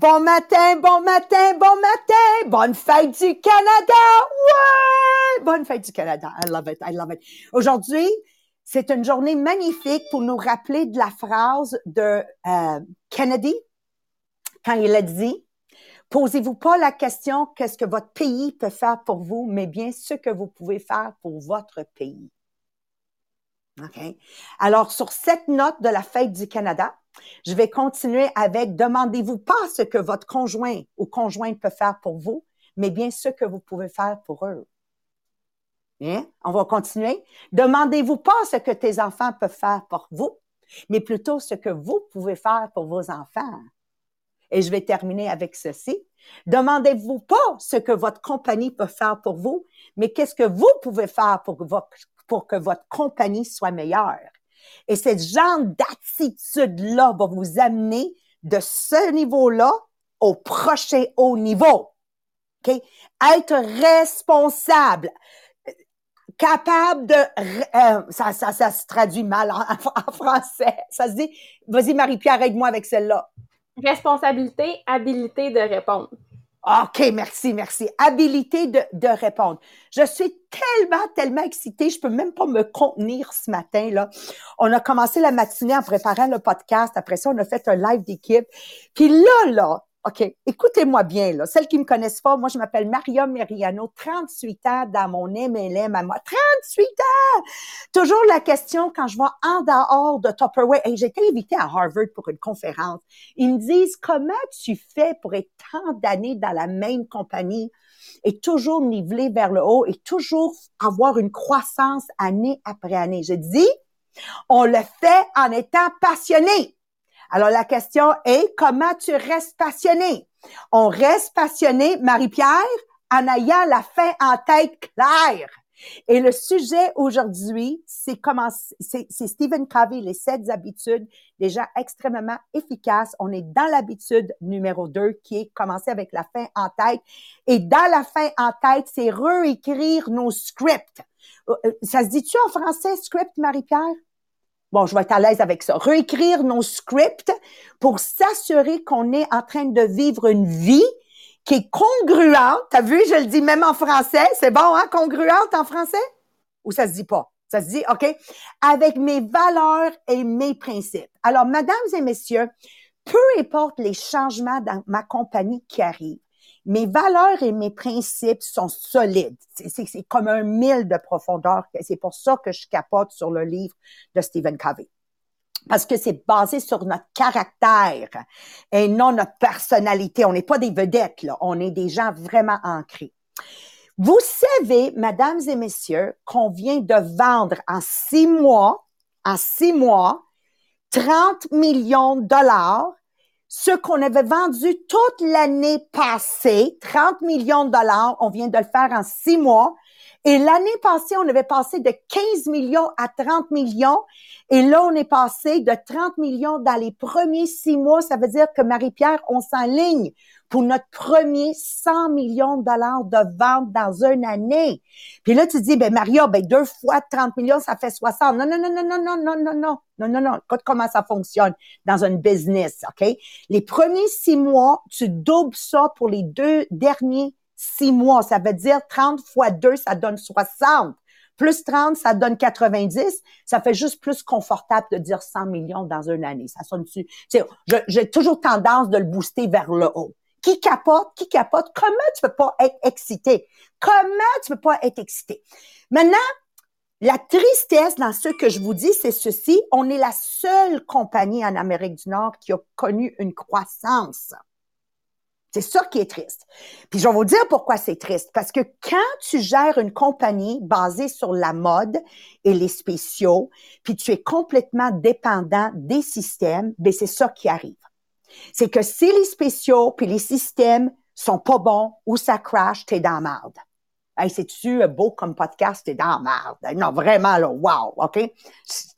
Bon matin, bon matin, bon matin. Bonne fête du Canada. Ouais! Bonne fête du Canada. I love it, I love it. Aujourd'hui, c'est une journée magnifique pour nous rappeler de la phrase de euh, Kennedy quand il a dit Posez-vous pas la question qu'est-ce que votre pays peut faire pour vous, mais bien ce que vous pouvez faire pour votre pays. Alors, sur cette note de la fête du Canada, je vais continuer avec demandez-vous pas ce que votre conjoint ou conjointe peut faire pour vous, mais bien ce que vous pouvez faire pour eux. Bien, on va continuer. Demandez-vous pas ce que tes enfants peuvent faire pour vous, mais plutôt ce que vous pouvez faire pour vos enfants. Et je vais terminer avec ceci. Demandez-vous pas ce que votre compagnie peut faire pour vous, mais qu'est-ce que vous pouvez faire pour, pour que votre compagnie soit meilleure. Et ce genre d'attitude-là va vous amener de ce niveau-là au prochain haut niveau. OK? Être responsable, capable de... Euh, ça, ça, ça se traduit mal en, français. Ça se dit... Vas-y, Marie-Pierre, aide-moi avec celle-là. Responsabilité, habilité de répondre. OK, merci, merci. Habilité de, de répondre. Je suis tellement, tellement excitée, je peux même pas me contenir ce matin, là. On a commencé la matinée en préparant le podcast. Après ça, on a fait un live d'équipe. Puis là, là, OK, écoutez-moi bien, là. Celles qui me connaissent pas, moi, je m'appelle Maria Meriano, 38 ans dans mon MLM à moi. 38 ans! Toujours la question quand je vois en dehors de Tupperware. Et été invitée à Harvard pour une conférence. Ils me disent, comment tu fais pour être tant d'années dans la même compagnie et toujours niveler vers le haut et toujours avoir une croissance année après année? Je dis, on le fait en étant passionné. Alors, la question est, comment tu restes passionné? On reste passionné, Marie-Pierre, en ayant la fin en tête claire. Et le sujet aujourd'hui, c'est comment, c'est Stephen Covey, les sept habitudes déjà extrêmement efficaces. On est dans l'habitude numéro deux qui est commencer avec la fin en tête. Et dans la fin en tête, c'est réécrire nos scripts. Euh, euh, ça se dit-tu en français, script, Marie-Pierre? Bon, je vais être à l'aise avec ça, réécrire nos scripts pour s'assurer qu'on est en train de vivre une vie qui est congruente. T'as vu, je le dis même en français. C'est bon, hein, congruente en français? Ou ça se dit pas? Ça se dit, OK? Avec mes valeurs et mes principes. Alors, mesdames et messieurs, peu importe les changements dans ma compagnie qui arrivent, mes valeurs et mes principes sont solides. C'est comme un mille de profondeur. C'est pour ça que je capote sur le livre de Stephen Covey. Parce que c'est basé sur notre caractère et non notre personnalité. On n'est pas des vedettes, là. On est des gens vraiment ancrés. Vous savez, mesdames et messieurs, qu'on vient de vendre en six mois, en six mois, 30 millions de dollars ce qu'on avait vendu toute l'année passée, 30 millions de dollars, on vient de le faire en six mois. Et l'année passée, on avait passé de 15 millions à 30 millions. Et là, on est passé de 30 millions dans les premiers six mois. Ça veut dire que Marie-Pierre, on s'enligne pour notre premier 100 millions de dollars de vente dans une année. Puis là, tu dis, ben Maria, ben deux fois 30 millions, ça fait 60. Non, non, non, non, non, non, non, non, non, non, non, non. Écoute comment ça fonctionne dans une business, OK? Les premiers six mois, tu doubles ça pour les deux derniers six mois. Ça veut dire 30 fois 2, ça donne 60. Plus 30, ça donne 90. Ça fait juste plus confortable de dire 100 millions dans une année. Ça sonne dessus. J'ai toujours tendance de le booster vers le haut qui capote, qui capote. Comment tu peux pas être excité? Comment tu peux pas être excité? Maintenant, la tristesse dans ce que je vous dis, c'est ceci. On est la seule compagnie en Amérique du Nord qui a connu une croissance. C'est ça qui est triste. Puis je vais vous dire pourquoi c'est triste. Parce que quand tu gères une compagnie basée sur la mode et les spéciaux, puis tu es complètement dépendant des systèmes, ben c'est ça qui arrive c'est que si les spéciaux puis les systèmes sont pas bons ou ça crash, t'es dans la merde. Hey, c'est-tu beau comme podcast, t'es dans la merde. Non, vraiment, là, wow, OK?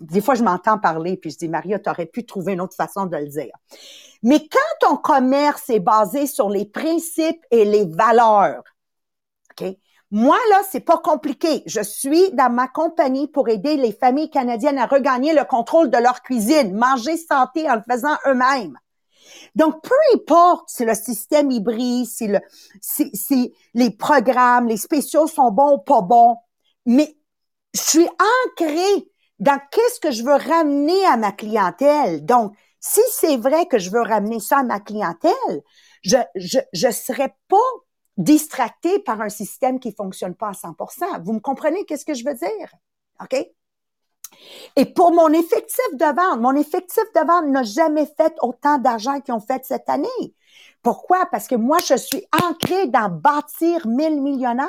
Des fois, je m'entends parler, puis je dis, Maria, t'aurais pu trouver une autre façon de le dire. Mais quand ton commerce est basé sur les principes et les valeurs, OK? Moi, là, c'est pas compliqué. Je suis dans ma compagnie pour aider les familles canadiennes à regagner le contrôle de leur cuisine, manger santé en le faisant eux-mêmes. Donc, peu importe si le système hybride, si, si les programmes, les spéciaux sont bons ou pas bons, mais je suis ancrée dans qu'est-ce que je veux ramener à ma clientèle. Donc, si c'est vrai que je veux ramener ça à ma clientèle, je je je serai pas distractée par un système qui fonctionne pas à 100%. Vous me comprenez qu'est-ce que je veux dire? OK? Et pour mon effectif de vente, mon effectif de vente n'a jamais fait autant d'argent qu'ils ont fait cette année. Pourquoi? Parce que moi je suis ancrée dans bâtir mille millionnaires.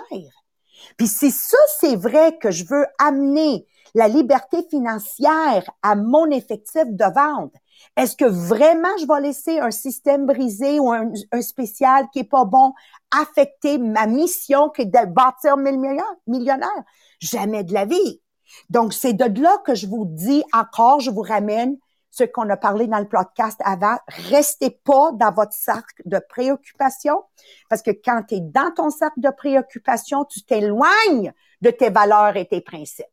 Puis si ça c'est vrai que je veux amener la liberté financière à mon effectif de vente, est-ce que vraiment je vais laisser un système brisé ou un, spécial qui est pas bon affecter ma mission qui est de bâtir mille millionnaires? Jamais de la vie. Donc, c'est de là que je vous dis encore, je vous ramène ce qu'on a parlé dans le podcast avant. Restez pas dans votre cercle de préoccupation parce que quand tu es dans ton cercle de préoccupation, tu t'éloignes de tes valeurs et tes principes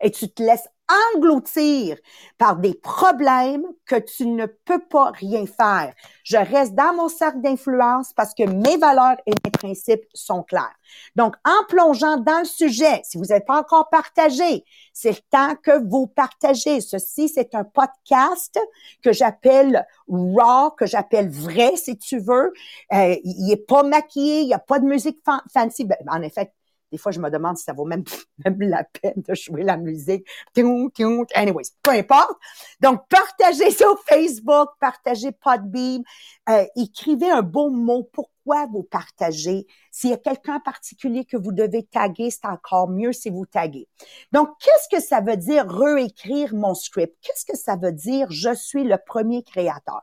et tu te laisses engloutir par des problèmes que tu ne peux pas rien faire. Je reste dans mon cercle d'influence parce que mes valeurs et mes principes sont clairs. Donc, en plongeant dans le sujet, si vous n'êtes pas encore partagé, c'est le temps que vous partagez. Ceci, c'est un podcast que j'appelle raw, que j'appelle vrai, si tu veux. Euh, il est pas maquillé, il n'y a pas de musique fancy. Ben, en effet, des fois, je me demande si ça vaut même, même la peine de jouer la musique. Anyways, peu importe. Donc, partagez sur Facebook, partagez Podbeam, euh, écrivez un beau mot. Pourquoi vous partagez? S'il y a quelqu'un en particulier que vous devez taguer, c'est encore mieux si vous taguez. Donc, qu'est-ce que ça veut dire réécrire mon script? Qu'est-ce que ça veut dire je suis le premier créateur?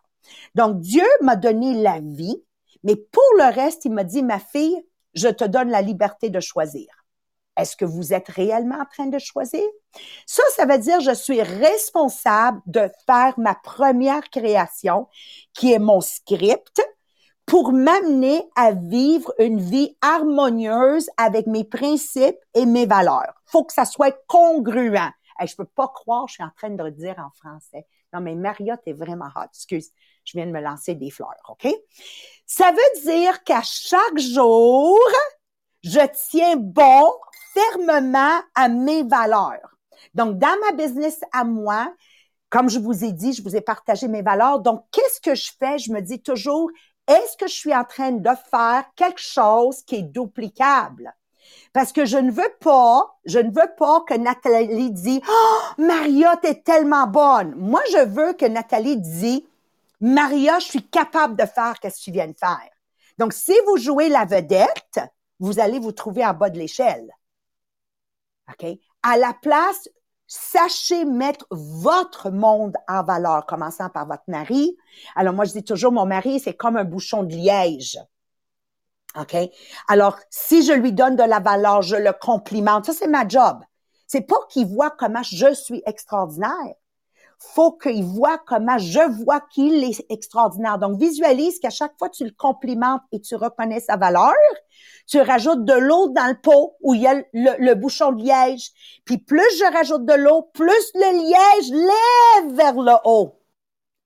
Donc, Dieu m'a donné la vie, mais pour le reste, il m'a dit, ma fille, je te donne la liberté de choisir. Est-ce que vous êtes réellement en train de choisir? Ça, ça veut dire je suis responsable de faire ma première création, qui est mon script, pour m'amener à vivre une vie harmonieuse avec mes principes et mes valeurs. Faut que ça soit congruent. Je je peux pas croire, je suis en train de le dire en français. Non, mais Mariotte est vraiment hot. Excuse, je viens de me lancer des fleurs, OK? Ça veut dire qu'à chaque jour, je tiens bon fermement à mes valeurs. Donc, dans ma business à moi, comme je vous ai dit, je vous ai partagé mes valeurs. Donc, qu'est-ce que je fais? Je me dis toujours, est-ce que je suis en train de faire quelque chose qui est duplicable? Parce que je ne veux pas, je ne veux pas que Nathalie dise, oh, Maria, t'es tellement bonne. Moi, je veux que Nathalie dise, Maria, je suis capable de faire ce que tu viens de faire. Donc, si vous jouez la vedette, vous allez vous trouver en bas de l'échelle. OK? À la place, sachez mettre votre monde en valeur, commençant par votre mari. Alors, moi, je dis toujours, mon mari, c'est comme un bouchon de liège. OK? Alors, si je lui donne de la valeur, je le complimente. Ça, c'est ma job. C'est pas qu'il voit comment je suis extraordinaire faut qu'il voit comment je vois qu'il est extraordinaire. Donc, visualise qu'à chaque fois que tu le complimentes et tu reconnais sa valeur, tu rajoutes de l'eau dans le pot où il y a le, bouchon de liège. Puis plus je rajoute de l'eau, plus le liège lève vers le haut.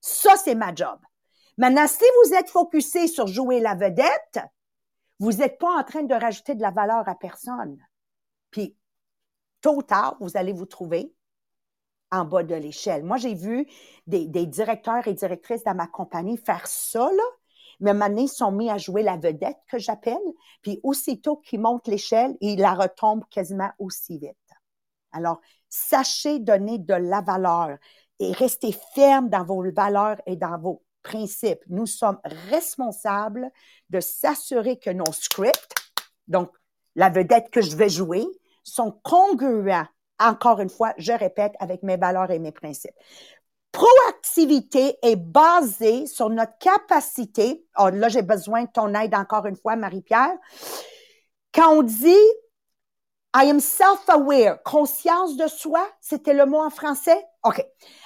Ça, c'est ma job. Maintenant, si vous êtes focusé sur jouer la vedette, vous n'êtes pas en train de rajouter de la valeur à personne. Puis, tôt ou tard, vous allez vous trouver en bas de l'échelle. Moi, j'ai vu des, directeurs et directrices dans ma compagnie faire ça, là, mais maintenant, ils sont mis à jouer la vedette que j'appelle, puis aussitôt qu'ils montent l'échelle, ils la retombent quasiment aussi vite. Alors, sachez donner de la valeur et restez ferme dans vos valeurs et dans vos principes. Nous sommes responsables de s'assurer que nos scripts, donc la vedette que je vais jouer, sont congruents encore une fois, je répète, avec mes valeurs et mes principes. Proactivité est basée sur notre capacité. Oh, là, j'ai besoin de ton aide encore une fois, Marie-Pierre. Quand on dit I am self-aware, conscience de soi, c'était le mot en français? OK.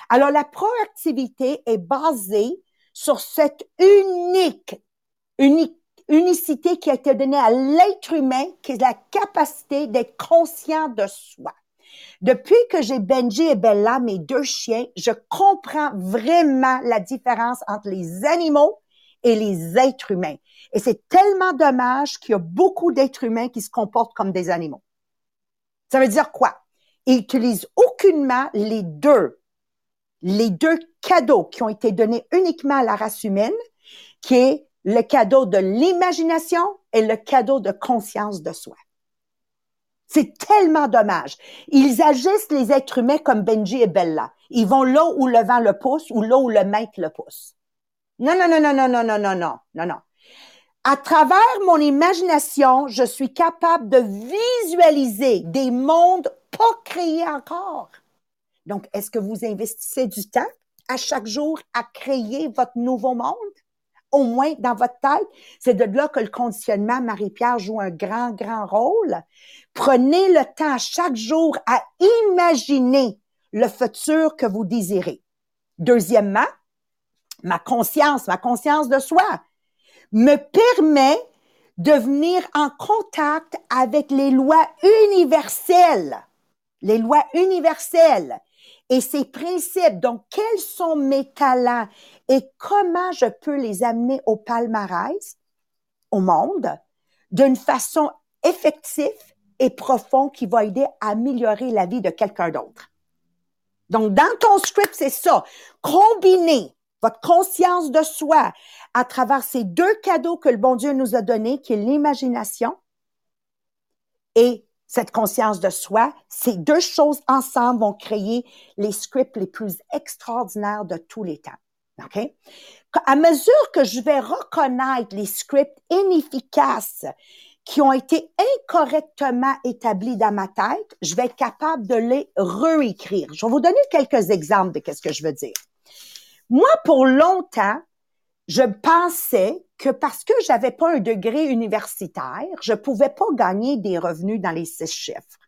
Alors, la proactivité est basée sur cette unique, unique unicité qui a été donnée à l'être humain, qui est la capacité d'être conscient de soi. Depuis que j'ai Benji et Bella, mes deux chiens, je comprends vraiment la différence entre les animaux et les êtres humains. Et c'est tellement dommage qu'il y a beaucoup d'êtres humains qui se comportent comme des animaux. Ça veut dire quoi? Ils utilisent aucunement les deux, les deux cadeaux qui ont été donnés uniquement à la race humaine, qui est le cadeau de l'imagination et le cadeau de conscience de soi. C'est tellement dommage. Ils agissent les êtres humains comme Benji et Bella. Ils vont là où le vent le pousse ou là où le maître le pousse. Non, non, non, non, non, non, non, non, non, non, non. À travers mon imagination, je suis capable de visualiser des mondes pas créés encore. Donc, est-ce que vous investissez du temps à chaque jour à créer votre nouveau monde? Au moins dans votre tête, c'est de là que le conditionnement, Marie-Pierre, joue un grand, grand rôle. Prenez le temps chaque jour à imaginer le futur que vous désirez. Deuxièmement, ma conscience, ma conscience de soi me permet de venir en contact avec les lois universelles, les lois universelles et ces principes. Donc, quels sont mes talents et comment je peux les amener au palmarès, au monde, d'une façon effective et profonde qui va aider à améliorer la vie de quelqu'un d'autre? Donc, dans ton script, c'est ça. Combiner votre conscience de soi à travers ces deux cadeaux que le bon Dieu nous a donnés, qui est l'imagination et cette conscience de soi, ces deux choses ensemble vont créer les scripts les plus extraordinaires de tous les temps. À mesure que je vais reconnaître les scripts inefficaces qui ont été incorrectement établis dans ma tête, je vais être capable de les réécrire. Je vais vous donner quelques exemples de ce que je veux dire. Moi, pour longtemps, je pensais que parce que j'avais pas un degré universitaire, je pouvais pas gagner des revenus dans les six chiffres.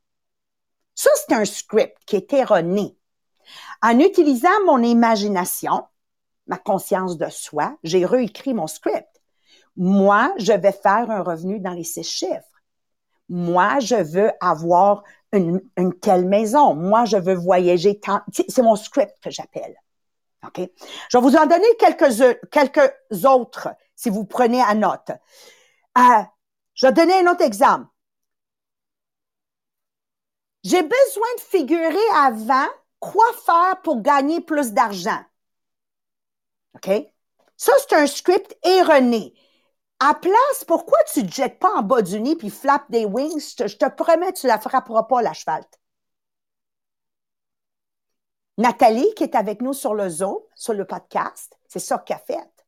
Ça, c'est un script qui est erroné. En utilisant mon imagination, ma conscience de soi, j'ai réécrit mon script. Moi, je vais faire un revenu dans les six chiffres. Moi, je veux avoir une, une telle maison. Moi, je veux voyager tant. C'est mon script que j'appelle. Je vais vous en donner quelques, autres si vous prenez à note. Euh, je vais donner un autre exemple. J'ai besoin de figurer avant quoi faire pour gagner plus d'argent. OK? Ça, c'est un script erroné. À place, pourquoi tu ne te jettes pas en bas du nid puis flappes des wings? Je te, promets, tu la frapperas pas l'asphalte. Nathalie, qui est avec nous sur le Zoom, sur le podcast, c'est ça qu'elle a fait.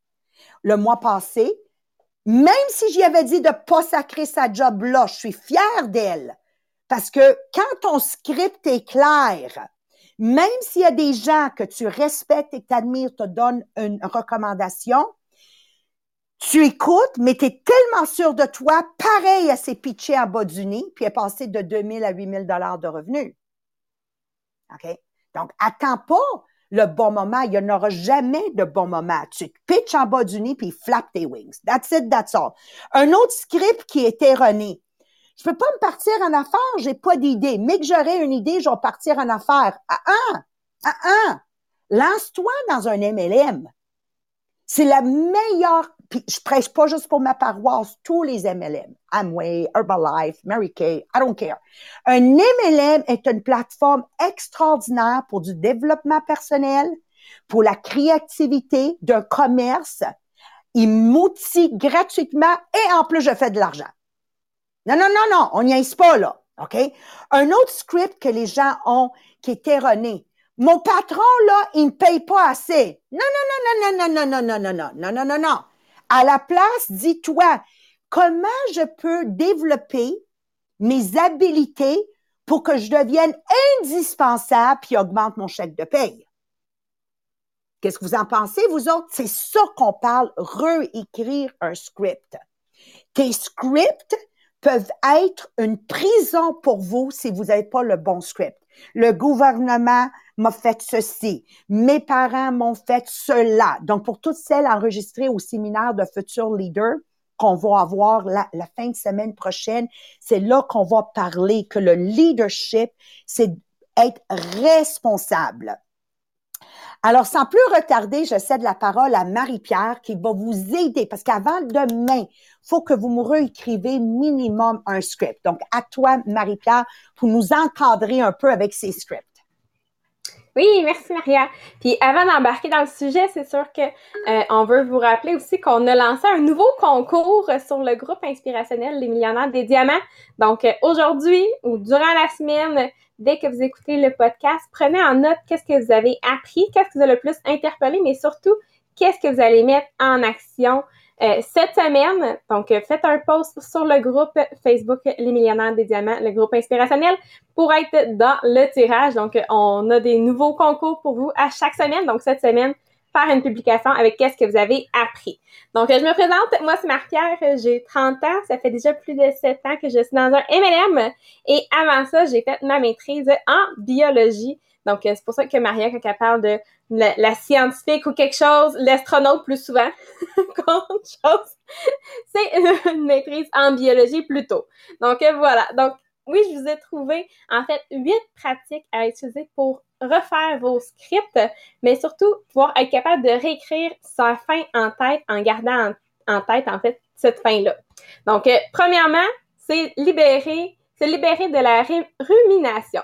Le mois passé, même si j'y avais dit de pas sacrer sa job là, je suis fière d'elle. Parce que quand ton script est clair, même s'il y a des gens que tu respectes et que tu admires te donnent une recommandation, tu écoutes, mais tu es tellement sûr de toi, pareil à ses pitchés en bas du nid, puis est passé de 2000 à 8000 dollars de revenus. OK? Donc, attends pas le bon moment. Il n'y en aura jamais de bon moment. Tu te pitches en bas du nid puis flappes tes wings. That's it, that's all. Un autre script qui est erroné. Je peux pas me partir en affaires, j'ai pas d'idée. Mais que j'aurais une idée, je vais partir en affaires. Ah, ah, ah, ah. Lance-toi dans un MLM. C'est la meilleure puis je prêche pas juste pour ma paroisse, tous les MLM, Amway, Herbalife, Mary Kay, I don't care. Un MLM est une plateforme extraordinaire pour du développement personnel, pour la créativité d'un commerce. Il m'outille gratuitement et en plus, je fais de l'argent. Non, non, non, non, on n'y est pas là. OK? Un autre script que les gens ont qui est erroné. Mon patron, là, il me paye pas assez. Non, non, non, non, non, non, non, non, non, non, non, non, non, non. À la place, dis-toi, comment je peux développer mes habiletés pour que je devienne indispensable puis augmente mon chèque de paye? Qu'est-ce que vous en pensez, vous autres? C'est ça qu'on parle, réécrire un script. Tes scripts peuvent être une prison pour vous si vous n'avez pas le bon script. Le gouvernement m'a fait ceci. Mes parents m'ont fait cela. Donc, pour toutes celles enregistrées au séminaire de futurs leaders qu'on va avoir la, la fin de semaine prochaine, c'est là qu'on va parler que le leadership, c'est être responsable. Alors, sans plus retarder, je cède la parole à Marie-Pierre qui va vous aider parce qu'avant demain, faut que vous me réécrivez minimum un script. Donc, à toi, Marie-Pierre, pour nous encadrer un peu avec ces scripts. Oui, merci Maria. Puis avant d'embarquer dans le sujet, c'est sûr que euh, on veut vous rappeler aussi qu'on a lancé un nouveau concours sur le groupe inspirationnel Les Millionnaires des Diamants. Donc aujourd'hui ou durant la semaine, dès que vous écoutez le podcast, prenez en note qu'est-ce que vous avez appris, qu'est-ce qui vous a le plus interpellé, mais surtout qu'est-ce que vous allez mettre en action euh, cette semaine, donc euh, faites un post sur le groupe Facebook Les Millionnaires des Diamants, le groupe inspirationnel, pour être dans le tirage. Donc, on a des nouveaux concours pour vous à chaque semaine. Donc, cette semaine, faire une publication avec qu'est-ce que vous avez appris. Donc, je me présente, moi c'est Marc-Pierre, j'ai 30 ans, ça fait déjà plus de 7 ans que je suis dans un MLM et avant ça, j'ai fait ma maîtrise en biologie. Donc, euh, c'est pour ça que Maria, quand elle parle de la, scientifique ou quelque chose, l'astronaute plus souvent qu'autre chose, c'est une maîtrise en biologie plutôt. Donc, euh, voilà. Donc, oui, je vous ai trouvé, en fait, huit pratiques à utiliser pour refaire vos scripts, mais surtout pouvoir être capable de réécrire sa fin en tête en gardant en, tête, en fait, cette fin-là. Donc, euh, premièrement, c'est libérer, se libérer de la rumination.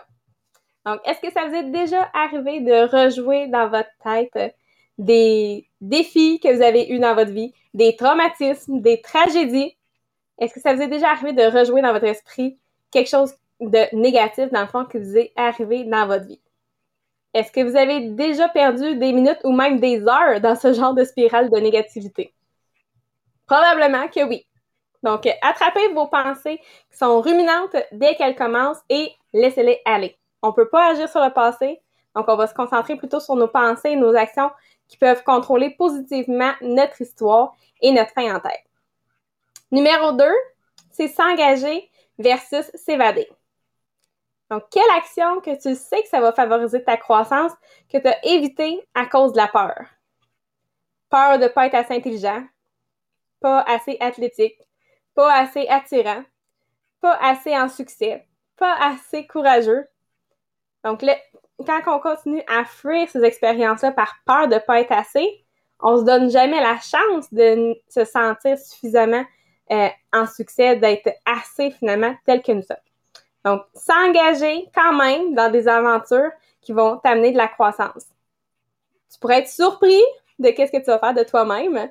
Donc, est-ce que ça vous est déjà arrivé de rejouer dans votre tête euh, des défis que vous avez eus dans votre vie, des traumatismes, des tragédies? Est-ce que ça vous est déjà arrivé de rejouer dans votre esprit quelque chose de négatif, dans le fond, qui vous est arrivé dans votre vie? Est-ce que vous avez déjà perdu des minutes ou même des heures dans ce genre de spirale de négativité? Probablement que oui. Donc, attrapez vos pensées qui sont ruminantes dès qu'elles commencent et laissez-les aller. On peut pas agir sur le passé, donc on va se concentrer plutôt sur nos pensées et nos actions qui peuvent contrôler positivement notre histoire et notre fin en tête. Numéro 2, c'est s'engager versus s'évader. Donc, quelle action que tu sais que ça va favoriser ta croissance que tu as évité à cause de la peur? Peur de ne pas être assez intelligent, pas assez athlétique, pas assez attirant, pas assez en succès, pas assez courageux, donc là, quand on continue à fuir ces expériences-là par peur de ne pas être assez, on se donne jamais la chance de se sentir suffisamment euh, en succès, d'être assez finalement tel que nous sommes. Donc, s'engager quand même dans des aventures qui vont t'amener de la croissance. Tu pourrais être surpris de qu'est-ce que tu vas faire de toi-même.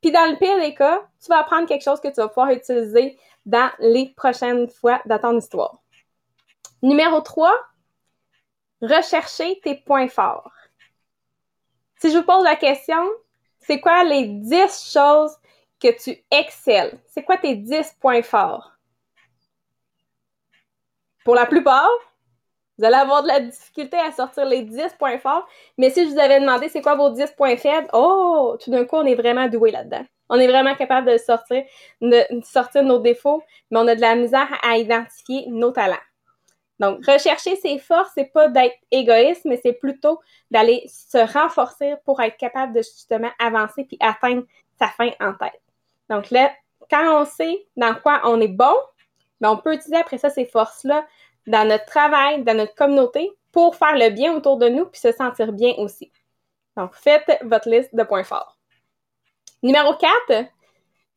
Puis dans le pire des cas, tu vas apprendre quelque chose que tu vas pouvoir utiliser dans les prochaines fois dans ton histoire. Numéro 3, rechercher tes points forts. Si je vous pose la question, c'est quoi les 10 choses que tu excelles? C'est quoi tes 10 points forts? Pour la plupart, vous allez avoir de la difficulté à sortir les 10 points forts, mais si je vous avais demandé c'est quoi vos 10 points faibles, oh, tout d'un coup, on est vraiment doué là-dedans. On est vraiment capable de sortir, de sortir nos défauts, mais on a de la misère à identifier nos talents. Donc, rechercher ses forces, c'est pas d'être égoïste, mais c'est plutôt d'aller se renforcer pour être capable de justement avancer puis atteindre sa fin en tête. Donc là, quand on sait dans quoi on est bon, ben, on peut utiliser après ça ces forces-là dans notre travail, dans notre communauté pour faire le bien autour de nous puis se sentir bien aussi. Donc, faites votre liste de points forts. Numéro 4,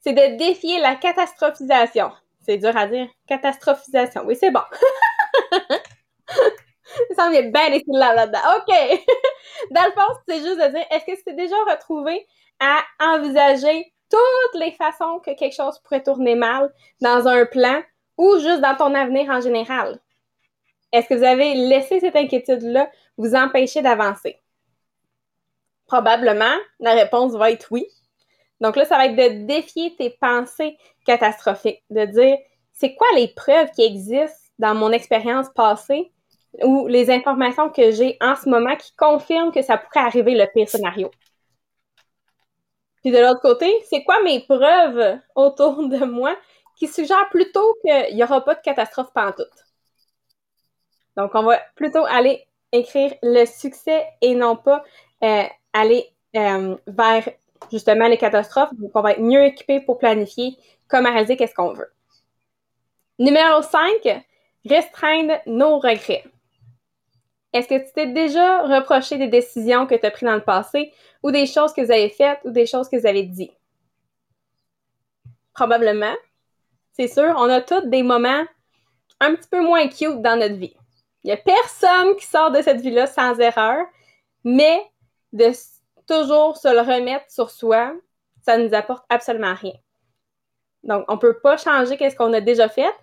c'est de défier la catastrophisation. C'est dur à dire. Catastrophisation. Oui, c'est bon. Ça me bien là là-dedans. OK. Dans le fond, c'est juste de dire, est-ce que tu déjà retrouvé à envisager toutes les façons que quelque chose pourrait tourner mal dans un plan ou juste dans ton avenir en général? Est-ce que vous avez laissé cette inquiétude-là vous empêcher d'avancer? Probablement, la réponse va être oui. Donc là, ça va être de défier tes pensées catastrophiques, de dire, c'est quoi les preuves qui existent dans mon expérience passée ou les informations que j'ai en ce moment qui confirment que ça pourrait arriver le pire scénario. Puis de l'autre côté, c'est quoi mes preuves autour de moi qui suggèrent plutôt qu'il n'y aura pas de catastrophe pantoute? Donc, on va plutôt aller écrire le succès et non pas euh, aller euh, vers justement les catastrophes. Donc, on va être mieux équipé pour planifier comment réaliser qu'est-ce qu'on veut. Numéro 5, restreindre nos regrets. Est-ce que tu t'es déjà reproché des décisions que tu as prises dans le passé ou des choses que vous avez faites ou des choses que vous avez dites? Probablement. C'est sûr, on a tous des moments un petit peu moins cute dans notre vie. Il n'y a personne qui sort de cette vie-là sans erreur, mais de toujours se le remettre sur soi, ça ne nous apporte absolument rien. Donc, on ne peut pas changer ce qu'on a déjà fait,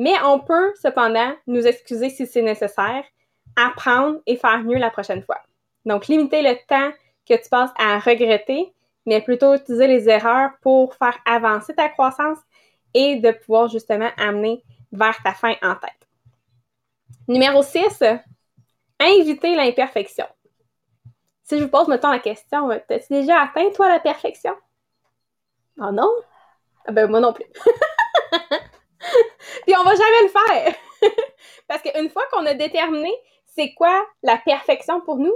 mais on peut cependant nous excuser si c'est nécessaire, apprendre et faire mieux la prochaine fois. Donc, limiter le temps que tu passes à regretter, mais plutôt utiliser les erreurs pour faire avancer ta croissance et de pouvoir justement amener vers ta fin en tête. Numéro 6, inviter l'imperfection. Si je vous pose maintenant la question, as-tu déjà atteint, toi, la perfection? Oh non? Ah ben, moi non plus. Puis on va jamais le faire. Parce qu'une fois qu'on a déterminé c'est quoi la perfection pour nous,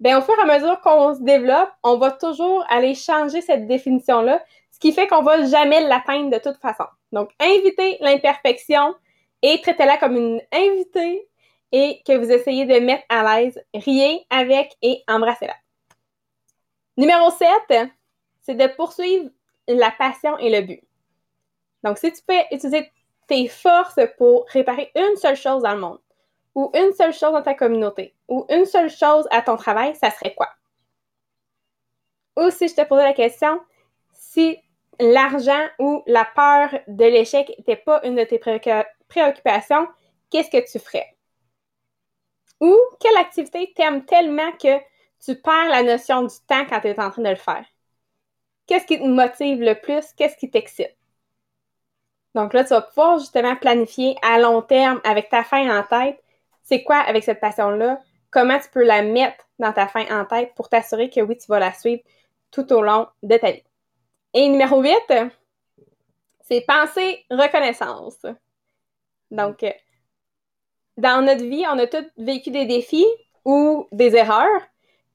ben au fur et à mesure qu'on se développe, on va toujours aller changer cette définition-là, ce qui fait qu'on va jamais l'atteindre de toute façon. Donc, inviter l'imperfection et traitez-la comme une invitée et que vous essayez de mettre à l'aise, riez avec et embrassez-la. Numéro 7, c'est de poursuivre la passion et le but. Donc, si tu peux utiliser tes forces pour réparer une seule chose dans le monde, ou une seule chose dans ta communauté, ou une seule chose à ton travail, ça serait quoi? Ou si je te posais la question, si l'argent ou la peur de l'échec n'était pas une de tes préoccupations, qu'est-ce que tu ferais? Ou quelle activité t'aimes tellement que tu perds la notion du temps quand tu es en train de le faire? Qu'est-ce qui te motive le plus? Qu'est-ce qui t'excite? Donc là, tu vas pouvoir justement planifier à long terme avec ta fin en tête. C'est quoi avec cette passion-là? Comment tu peux la mettre dans ta fin en tête pour t'assurer que oui, tu vas la suivre tout au long de ta vie? Et numéro 8, c'est penser reconnaissance. Donc, euh, dans notre vie, on a tous vécu des défis ou des erreurs,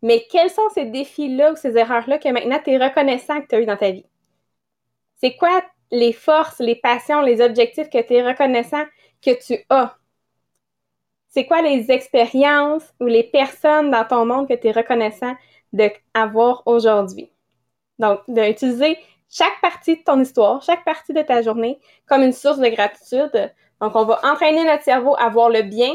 mais quels sont ces défis-là ou ces erreurs-là que maintenant tu es reconnaissant que tu as eu dans ta vie? C'est quoi les forces, les passions, les objectifs que tu es reconnaissant que tu as? C'est quoi les expériences ou les personnes dans ton monde que tu es reconnaissant d'avoir aujourd'hui? Donc, d'utiliser chaque partie de ton histoire, chaque partie de ta journée comme une source de gratitude. Donc, on va entraîner notre cerveau à voir le bien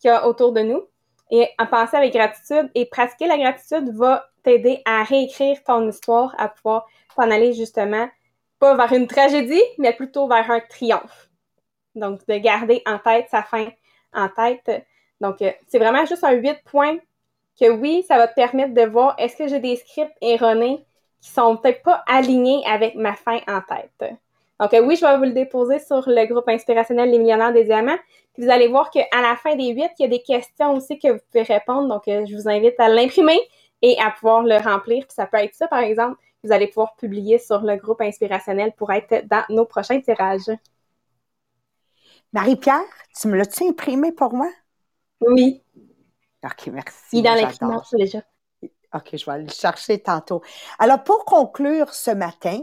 qu'il y a autour de nous et à penser avec gratitude. Et pratiquer la gratitude va t'aider à réécrire ton histoire, à pouvoir t'en aller justement, pas vers une tragédie, mais plutôt vers un triomphe. Donc, de garder en tête sa fin en tête. Donc, euh, c'est vraiment juste un 8 points que oui, ça va te permettre de voir est-ce que j'ai des scripts erronés qui sont peut-être pas alignés avec ma fin en tête? Donc, euh, oui, je vais vous le déposer sur le groupe inspirationnel Les Millionnaires des Diamants. Puis vous allez voir qu'à la fin des huit, il y a des questions aussi que vous pouvez répondre. Donc, euh, je vous invite à l'imprimer et à pouvoir le remplir. Puis ça peut être ça, par exemple, vous allez pouvoir publier sur le groupe inspirationnel pour être dans nos prochains tirages. Marie-Pierre, tu me l'as-tu imprimé pour moi? Oui. OK, merci. Il est dans l'imprimante déjà. OK, je vais aller le chercher tantôt. Alors, pour conclure ce matin,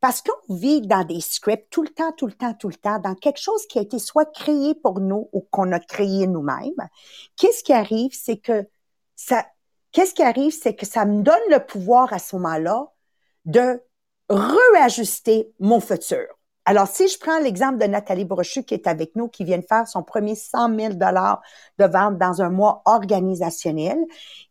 parce qu'on vit dans des scripts tout le temps, tout le temps, tout le temps, dans quelque chose qui a été soit créé pour nous ou qu'on a créé nous-mêmes, qu'est-ce qui arrive, c'est que ça, qu'est-ce qui arrive, c'est que ça me donne le pouvoir à ce moment-là de réajuster mon futur. Alors, si je prends l'exemple de Nathalie Brochu qui est avec nous, qui vient de faire son premier 100 000 dollars de vente dans un mois organisationnel,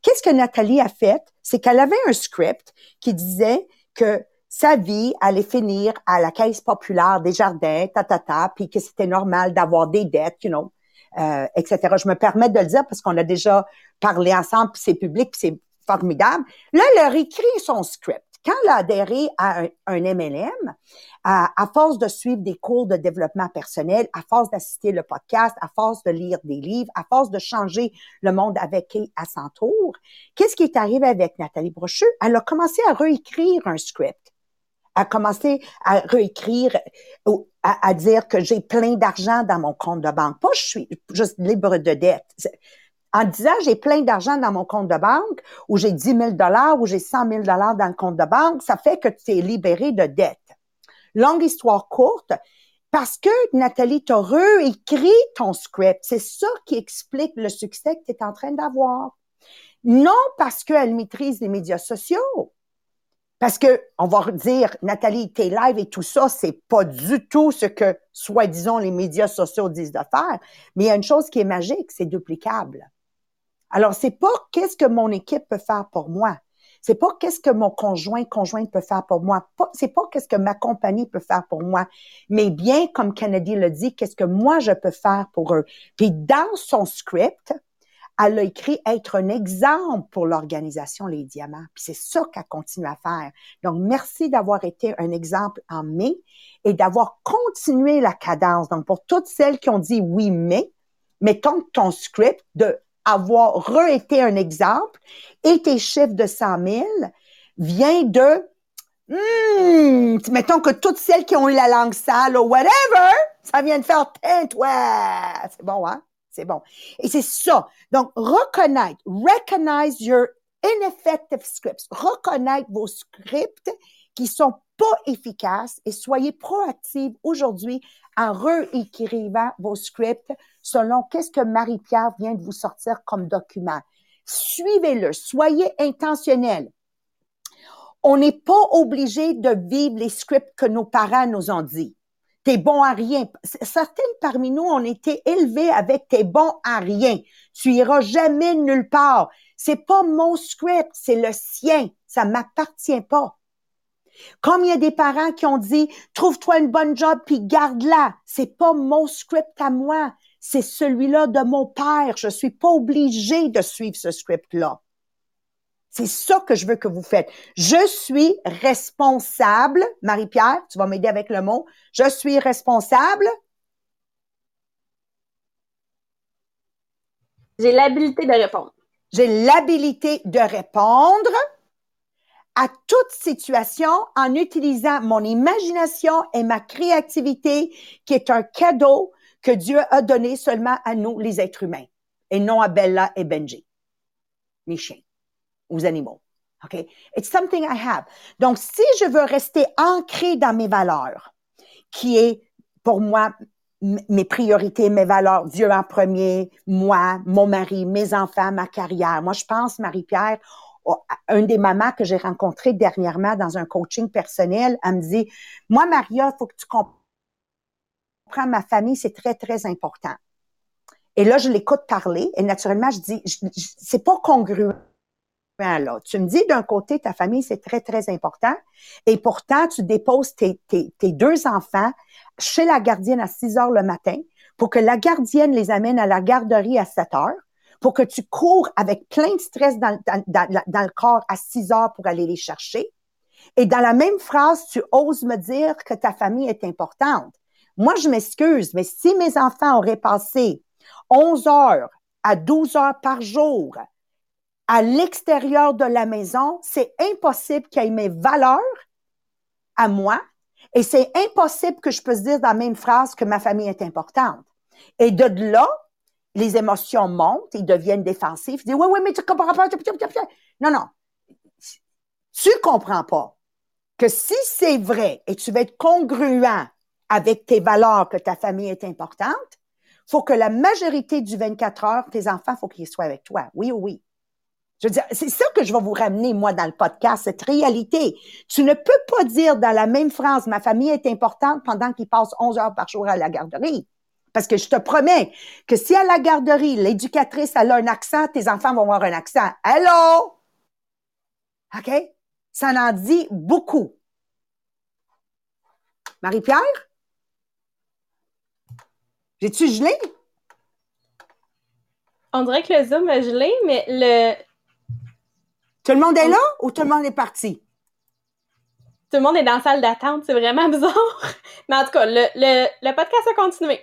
qu'est-ce que Nathalie a fait? C'est qu'elle avait un script qui disait que sa vie allait finir à la caisse populaire des jardins, ta, ta, ta, puis que c'était normal d'avoir des dettes, you know, euh, etc. Je me permets de le dire parce qu'on a déjà parlé ensemble, puis c'est public, puis c'est formidable. Là, elle a réécrit son script quand elle a adhéré à un, MLM, à, force de suivre des cours de développement personnel, à force d'assister le podcast, à force de lire des livres, à force de changer le monde avec elle s'entoure, qu'est-ce qui est arrivé avec Nathalie Brochu? Elle a commencé à réécrire un script à commencé à réécrire, à, à dire que j'ai plein d'argent dans mon compte de banque. Pas je suis juste libre de dette en disant j'ai plein d'argent dans mon compte de banque, ou j'ai 10 000 dollars, ou j'ai 100 000 dollars dans le compte de banque, ça fait que tu es libéré de dette. Longue histoire courte, Parce que, Nathalie, tu as réécrit ton script. C'est ça qui explique le succès que tu es en train d'avoir. Non parce qu'elle maîtrise les médias sociaux. Parce que, on va dire, Nathalie, tes lives et tout ça, c'est pas du tout ce que, soi-disant, les médias sociaux disent de faire. Mais il y a une chose qui est magique, c'est duplicable. Alors, c'est pas qu'est-ce que mon équipe peut faire pour moi. C'est pas qu'est-ce que mon conjoint, conjointe peut faire pour moi. C'est pas qu'est-ce que ma compagnie peut faire pour moi. Mais bien, comme Kennedy le dit, qu'est-ce que moi je peux faire pour eux. Puis dans son script, elle a écrit être un exemple pour l'organisation Les Diamants. Puis c'est ça qu'elle continue à faire. Donc, merci d'avoir été un exemple en mai et d'avoir continué la cadence. Donc, pour toutes celles qui ont dit oui, mais, mettons ton script de avoir re-été un exemple et tes chiffres de 100 000 vient de, hmm, mettons que toutes celles qui ont eu la langue sale ou whatever, ça vient de faire, toi, c'est bon, hein? C'est bon. Et c'est ça. Donc, reconnaître, recognize your ineffective scripts, reconnaître vos scripts qui sont pas efficaces et soyez proactifs aujourd'hui en réécrivant vos scripts selon qu'est-ce que Marie-Pierre vient de vous sortir comme document. Suivez-le, soyez intentionnel. On n'est pas obligé de vivre les scripts que nos parents nous ont dit. T'es bon à rien. Certaines parmi nous ont été élevés avec t'es bon à rien. Tu iras jamais nulle part. C'est pas mon script, c'est le sien. Ça m'appartient pas. Comme il y a des parents qui ont dit, trouve-toi une bonne job puis garde-la. C'est pas mon script à moi. C'est celui-là de mon père. Je suis pas obligée de suivre ce script-là. C'est ça que je veux que vous faites. Je suis responsable. Marie-Pierre, tu vas m'aider avec le mot. Je suis responsable. J'ai l'habilité de répondre. J'ai l'habilité de répondre à toute situation en utilisant mon imagination et ma créativité, qui est un cadeau que Dieu a donné seulement à nous, les êtres humains, et non à Bella et Benji, mes chiens, aux animaux. OK? It's something I have. Donc, si je veux rester ancré dans mes valeurs, qui est pour moi mes priorités, mes valeurs, Dieu en premier, moi, mon mari, mes enfants, ma carrière. Moi, je pense, Marie-Pierre, un des mamans que j'ai rencontré dernièrement dans un coaching personnel, elle me dit, moi, Maria, il faut que tu comprennes ma famille, c'est très, très important. Et là, je l'écoute parler et naturellement, je dis, c'est pas congruent. Là. Tu me dis d'un côté, ta famille, c'est très, très important. Et pourtant, tu déposes tes, deux enfants chez la gardienne à 6 heures le matin pour que la gardienne les amène à la garderie à 7 heures pour que tu cours avec plein de stress dans, le corps à 6 heures pour aller les chercher. Et dans la même phrase, tu oses me dire que ta famille est importante. Moi, je m'excuse, mais si mes enfants auraient passé 11 heures à 12 heures par jour à l'extérieur de la maison, c'est impossible qu'il y ait mes valeurs à moi et c'est impossible que je puisse dire dans la même phrase que ma famille est importante. Et de là, les émotions montent, ils deviennent défensifs. Ils disent, oui, oui, mais tu comprends pas. Non, non. Tu comprends pas que si c'est vrai et tu vas être congruent avec tes valeurs que ta famille est importante, faut que la majorité du 24 heures, tes enfants, faut qu'ils soient avec toi. Oui ou oui. Je veux dire, c'est ça que je vais vous ramener, moi, dans le podcast, cette réalité. Tu ne peux pas dire dans la même phrase, ma famille est importante pendant qu'ils passent 11 heures par jour à la garderie. Parce que je te promets que si à la garderie, l'éducatrice elle a un accent, tes enfants vont avoir un accent. Hello! OK? Ça en dit beaucoup. Marie-Pierre? J'ai-tu gelé? On dirait que le Zoom a gelé, mais le. Tout le monde est là ou tout le monde est parti? Tout le monde est dans la salle d'attente, c'est vraiment bizarre. Mais en tout cas, le, le, le podcast a continué.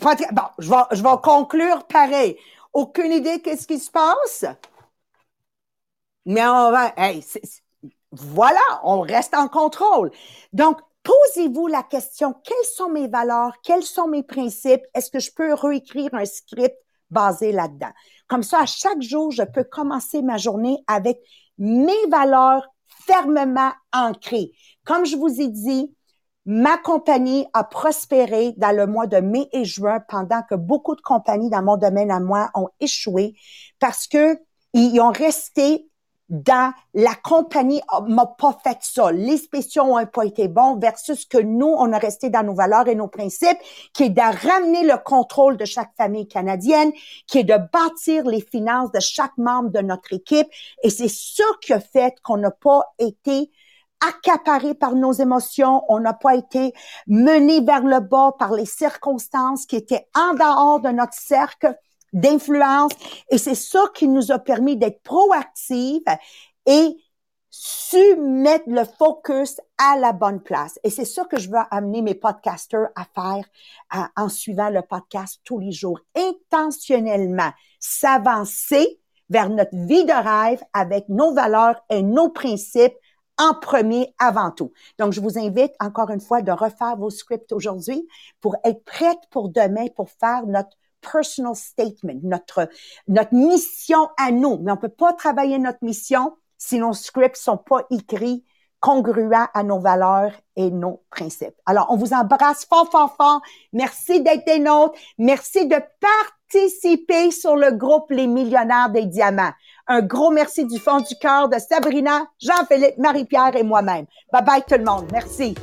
Bon, je vais, je vais conclure pareil. Aucune idée qu'est-ce qui se passe? Mais on voilà, on reste en contrôle. Donc, posez-vous la question, quelles sont mes valeurs? Quels sont mes principes? Est-ce que je peux réécrire un script basé là-dedans? Comme ça, à chaque jour, je peux commencer ma journée avec mes valeurs fermement ancrées. Comme je vous ai dit, Ma compagnie a prospéré dans le mois de mai et juin pendant que beaucoup de compagnies dans mon domaine à moi ont échoué parce que ils ont resté dans la compagnie m'a pas fait ça. Les spéciaux ont pas été bons versus que nous, on a resté dans nos valeurs et nos principes, qui est de ramener le contrôle de chaque famille canadienne, qui est de bâtir les finances de chaque membre de notre équipe. Et c'est ça qui a fait qu'on n'a pas été accaparé par nos émotions, on n'a pas été mené vers le bas par les circonstances qui étaient en dehors de notre cercle d'influence. Et c'est ça qui nous a permis d'être proactifs et su mettre le focus à la bonne place. Et c'est ça que je veux amener mes podcasters à faire en suivant le podcast tous les jours. Intentionnellement, s'avancer vers notre vie de rêve avec nos valeurs et nos principes en premier avant tout. Donc, je vous invite encore une fois de refaire vos scripts aujourd'hui pour être prête pour demain pour faire notre personal statement, notre, notre mission à nous. Mais on peut pas travailler notre mission si nos scripts sont pas écrits congruents à nos valeurs et nos principes. Alors, on vous embrasse fort, fort, fort. Merci d'être des nôtres. Merci de participer sur le groupe Les Millionnaires des Diamants. Un gros merci du fond du cœur de Sabrina, Jean-Philippe, Marie-Pierre et moi-même. Bye bye tout le monde. Merci.